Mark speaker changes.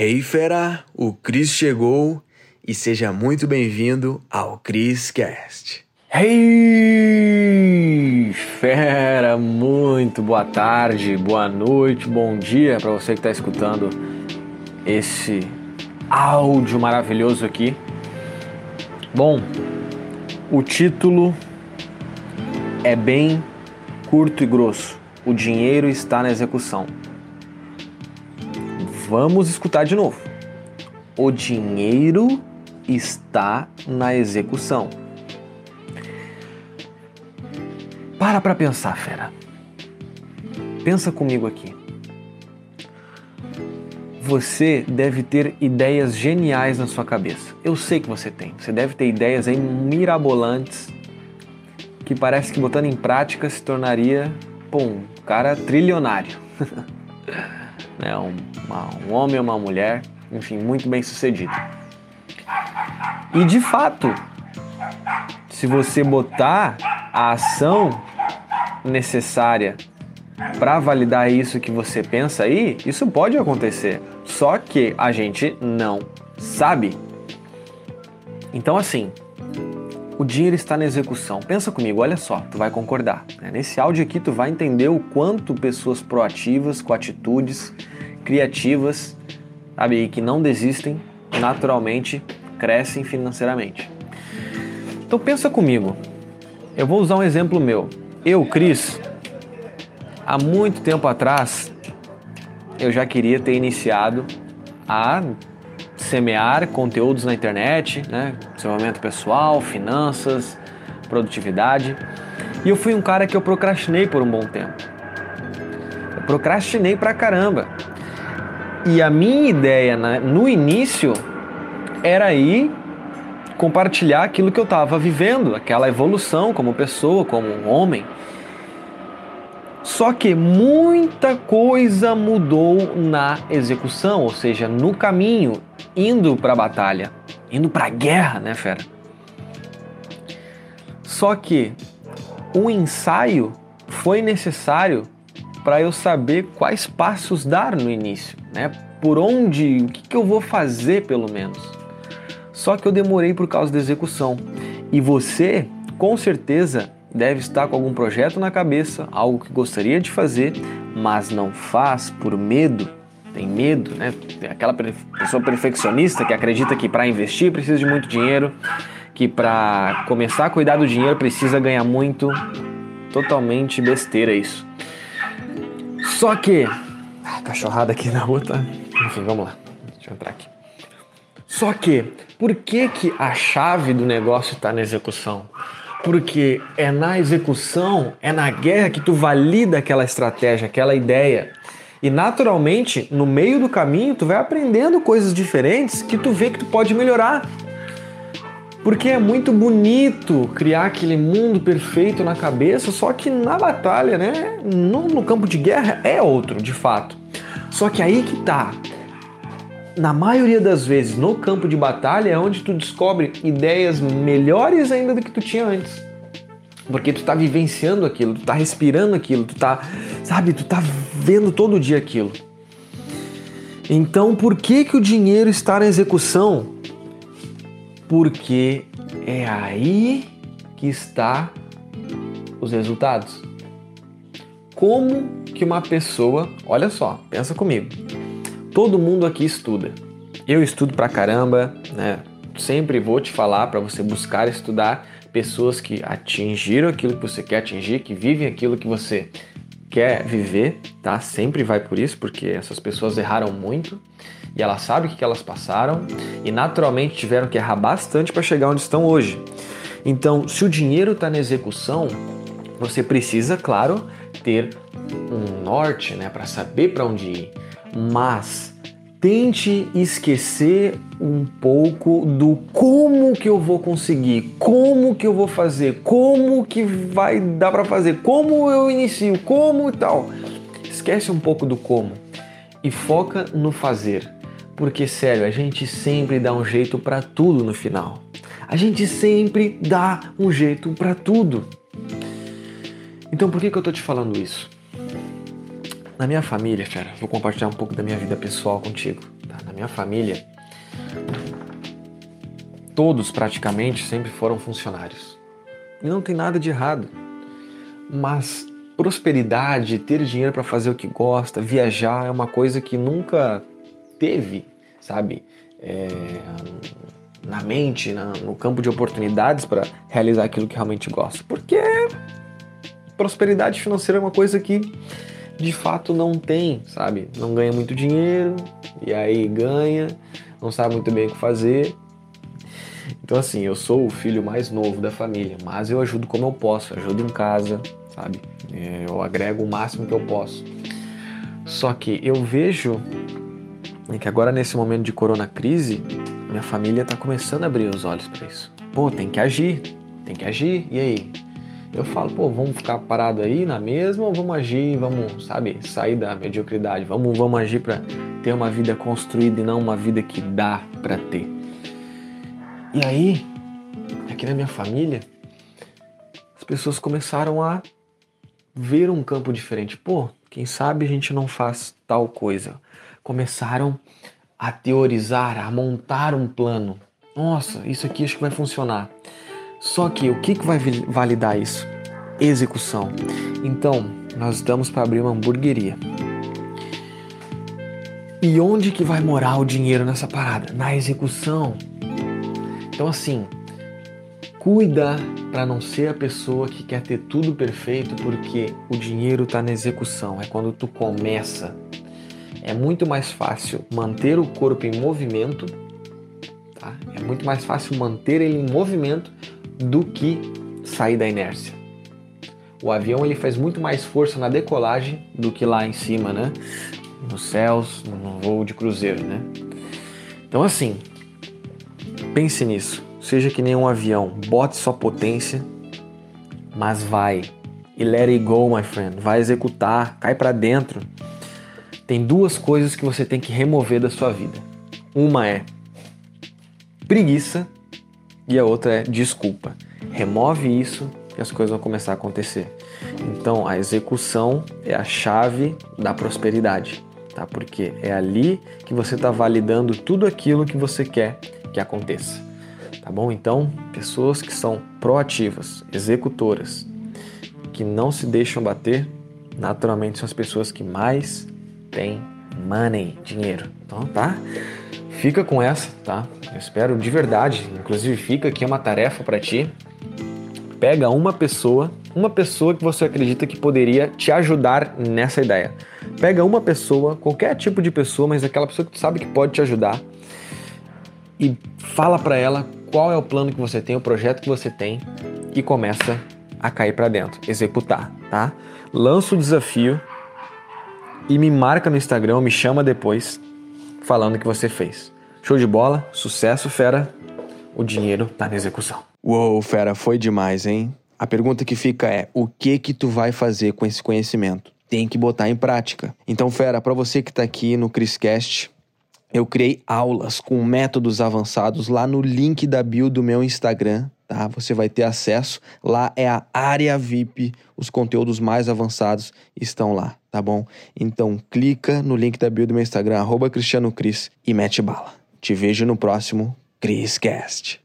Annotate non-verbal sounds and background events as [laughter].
Speaker 1: Hey fera, o Cris chegou e seja muito bem-vindo ao Cris Cast.
Speaker 2: Hey fera, muito boa tarde, boa noite, bom dia para você que está escutando esse áudio maravilhoso aqui. Bom, o título é bem curto e grosso. O dinheiro está na execução. Vamos escutar de novo. O dinheiro está na execução. Para para pensar, fera. Pensa comigo aqui. Você deve ter ideias geniais na sua cabeça. Eu sei que você tem. Você deve ter ideias aí mirabolantes que parece que botando em prática se tornaria, pô, um cara trilionário. [laughs] né? um, uma, um homem ou uma mulher, enfim, muito bem sucedido. E de fato, se você botar a ação necessária para validar isso que você pensa aí, isso pode acontecer. Só que a gente não sabe. Então assim, o dinheiro está na execução. Pensa comigo, olha só, tu vai concordar. Né? Nesse áudio aqui tu vai entender o quanto pessoas proativas, com atitudes criativas, sabe, e que não desistem, naturalmente crescem financeiramente. Então pensa comigo. Eu vou usar um exemplo meu. Eu, Cris, há muito tempo atrás, eu já queria ter iniciado a semear conteúdos na internet, né? Desenvolvimento pessoal, finanças, produtividade. E eu fui um cara que eu procrastinei por um bom tempo. Eu procrastinei pra caramba. E a minha ideia né, no início era ir compartilhar aquilo que eu estava vivendo, aquela evolução como pessoa, como homem. Só que muita coisa mudou na execução, ou seja, no caminho, indo para a batalha, indo para a guerra, né, fera? Só que o ensaio foi necessário para eu saber quais passos dar no início, né? Por onde, o que, que eu vou fazer pelo menos. Só que eu demorei por causa da execução. E você, com certeza, deve estar com algum projeto na cabeça, algo que gostaria de fazer, mas não faz por medo. Tem medo, né? Aquela pessoa perfeccionista que acredita que para investir precisa de muito dinheiro, que para começar a cuidar do dinheiro precisa ganhar muito. Totalmente besteira isso. Só que. Ah, cachorrada aqui na rua tá. Enfim, vamos lá. Deixa eu entrar aqui. Só que, por que, que a chave do negócio está na execução? Porque é na execução, é na guerra que tu valida aquela estratégia, aquela ideia. E naturalmente, no meio do caminho, tu vai aprendendo coisas diferentes que tu vê que tu pode melhorar. Porque é muito bonito criar aquele mundo perfeito na cabeça, só que na batalha, né? No, no campo de guerra é outro, de fato. Só que aí que tá. Na maioria das vezes, no campo de batalha é onde tu descobre ideias melhores ainda do que tu tinha antes. Porque tu tá vivenciando aquilo, tu tá respirando aquilo, tu tá, sabe, tu tá vendo todo dia aquilo. Então, por que que o dinheiro está na execução? Porque é aí que está os resultados. Como que uma pessoa, olha só, pensa comigo. Todo mundo aqui estuda. Eu estudo pra caramba, né? Sempre vou te falar para você buscar estudar pessoas que atingiram aquilo que você quer atingir, que vivem aquilo que você quer viver, tá? Sempre vai por isso, porque essas pessoas erraram muito e elas sabem o que elas passaram e naturalmente tiveram que errar bastante para chegar onde estão hoje. Então, se o dinheiro está na execução, você precisa, claro, ter um norte, né, para saber para onde ir. Mas tente esquecer um pouco do como que eu vou conseguir, como que eu vou fazer, como que vai dar para fazer, como eu inicio, como e tal. Esquece um pouco do como e foca no fazer. Porque sério, a gente sempre dá um jeito para tudo no final. A gente sempre dá um jeito para tudo. Então por que, que eu tô te falando isso? Na minha família, cara, vou compartilhar um pouco da minha vida pessoal contigo. Tá? Na minha família, todos praticamente sempre foram funcionários. E não tem nada de errado. Mas prosperidade, ter dinheiro para fazer o que gosta, viajar é uma coisa que nunca teve, sabe? É, na mente, na, no campo de oportunidades para realizar aquilo que realmente gosta. Porque prosperidade financeira é uma coisa que de fato não tem, sabe? Não ganha muito dinheiro e aí ganha, não sabe muito bem o que fazer. Então assim, eu sou o filho mais novo da família, mas eu ajudo como eu posso, ajudo em casa, sabe? É, eu agrego o máximo que eu posso. Só que eu vejo que agora nesse momento de corona crise, minha família está começando a abrir os olhos para isso. Pô, tem que agir, tem que agir. E aí? Eu falo, pô, vamos ficar parado aí na mesma ou vamos agir, vamos, sabe, sair da mediocridade? Vamos, vamos agir para ter uma vida construída e não uma vida que dá para ter. E aí, aqui na minha família, as pessoas começaram a ver um campo diferente. Pô, quem sabe a gente não faz tal coisa. Começaram a teorizar, a montar um plano. Nossa, isso aqui acho que vai funcionar. Só que o que, que vai validar isso? Execução. Então, nós estamos para abrir uma hamburgueria. E onde que vai morar o dinheiro nessa parada? Na execução. Então, assim, Cuida para não ser a pessoa que quer ter tudo perfeito, porque o dinheiro está na execução, é quando tu começa. É muito mais fácil manter o corpo em movimento, tá? É muito mais fácil manter ele em movimento do que sair da inércia. O avião ele faz muito mais força na decolagem do que lá em cima, né? Nos céus, no voo de cruzeiro, né? Então assim, pense nisso. Seja que nem um avião, bote sua potência, mas vai. E let it go, my friend. Vai executar, cai para dentro. Tem duas coisas que você tem que remover da sua vida. Uma é preguiça e a outra é desculpa. Remove isso e as coisas vão começar a acontecer. Então, a execução é a chave da prosperidade, tá? Porque é ali que você está validando tudo aquilo que você quer que aconteça tá bom? Então, pessoas que são proativas, executoras, que não se deixam bater, naturalmente são as pessoas que mais têm money, dinheiro. Então, tá? Fica com essa, tá? Eu espero de verdade, inclusive fica aqui uma tarefa para ti. Pega uma pessoa, uma pessoa que você acredita que poderia te ajudar nessa ideia. Pega uma pessoa, qualquer tipo de pessoa, mas aquela pessoa que tu sabe que pode te ajudar e fala para ela qual é o plano que você tem, o projeto que você tem e começa a cair para dentro, executar, tá? Lança o desafio e me marca no Instagram, me chama depois falando que você fez. Show de bola, sucesso, fera. O dinheiro tá na execução.
Speaker 1: Uou, fera, foi demais, hein? A pergunta que fica é: o que que tu vai fazer com esse conhecimento? Tem que botar em prática. Então, fera, para você que tá aqui no Criscast, eu criei aulas com métodos avançados lá no link da bio do meu Instagram, tá? Você vai ter acesso. Lá é a área VIP, os conteúdos mais avançados estão lá, tá bom? Então clica no link da bio do meu Instagram, arroba Cristiano Cris, e mete bala. Te vejo no próximo Criscast.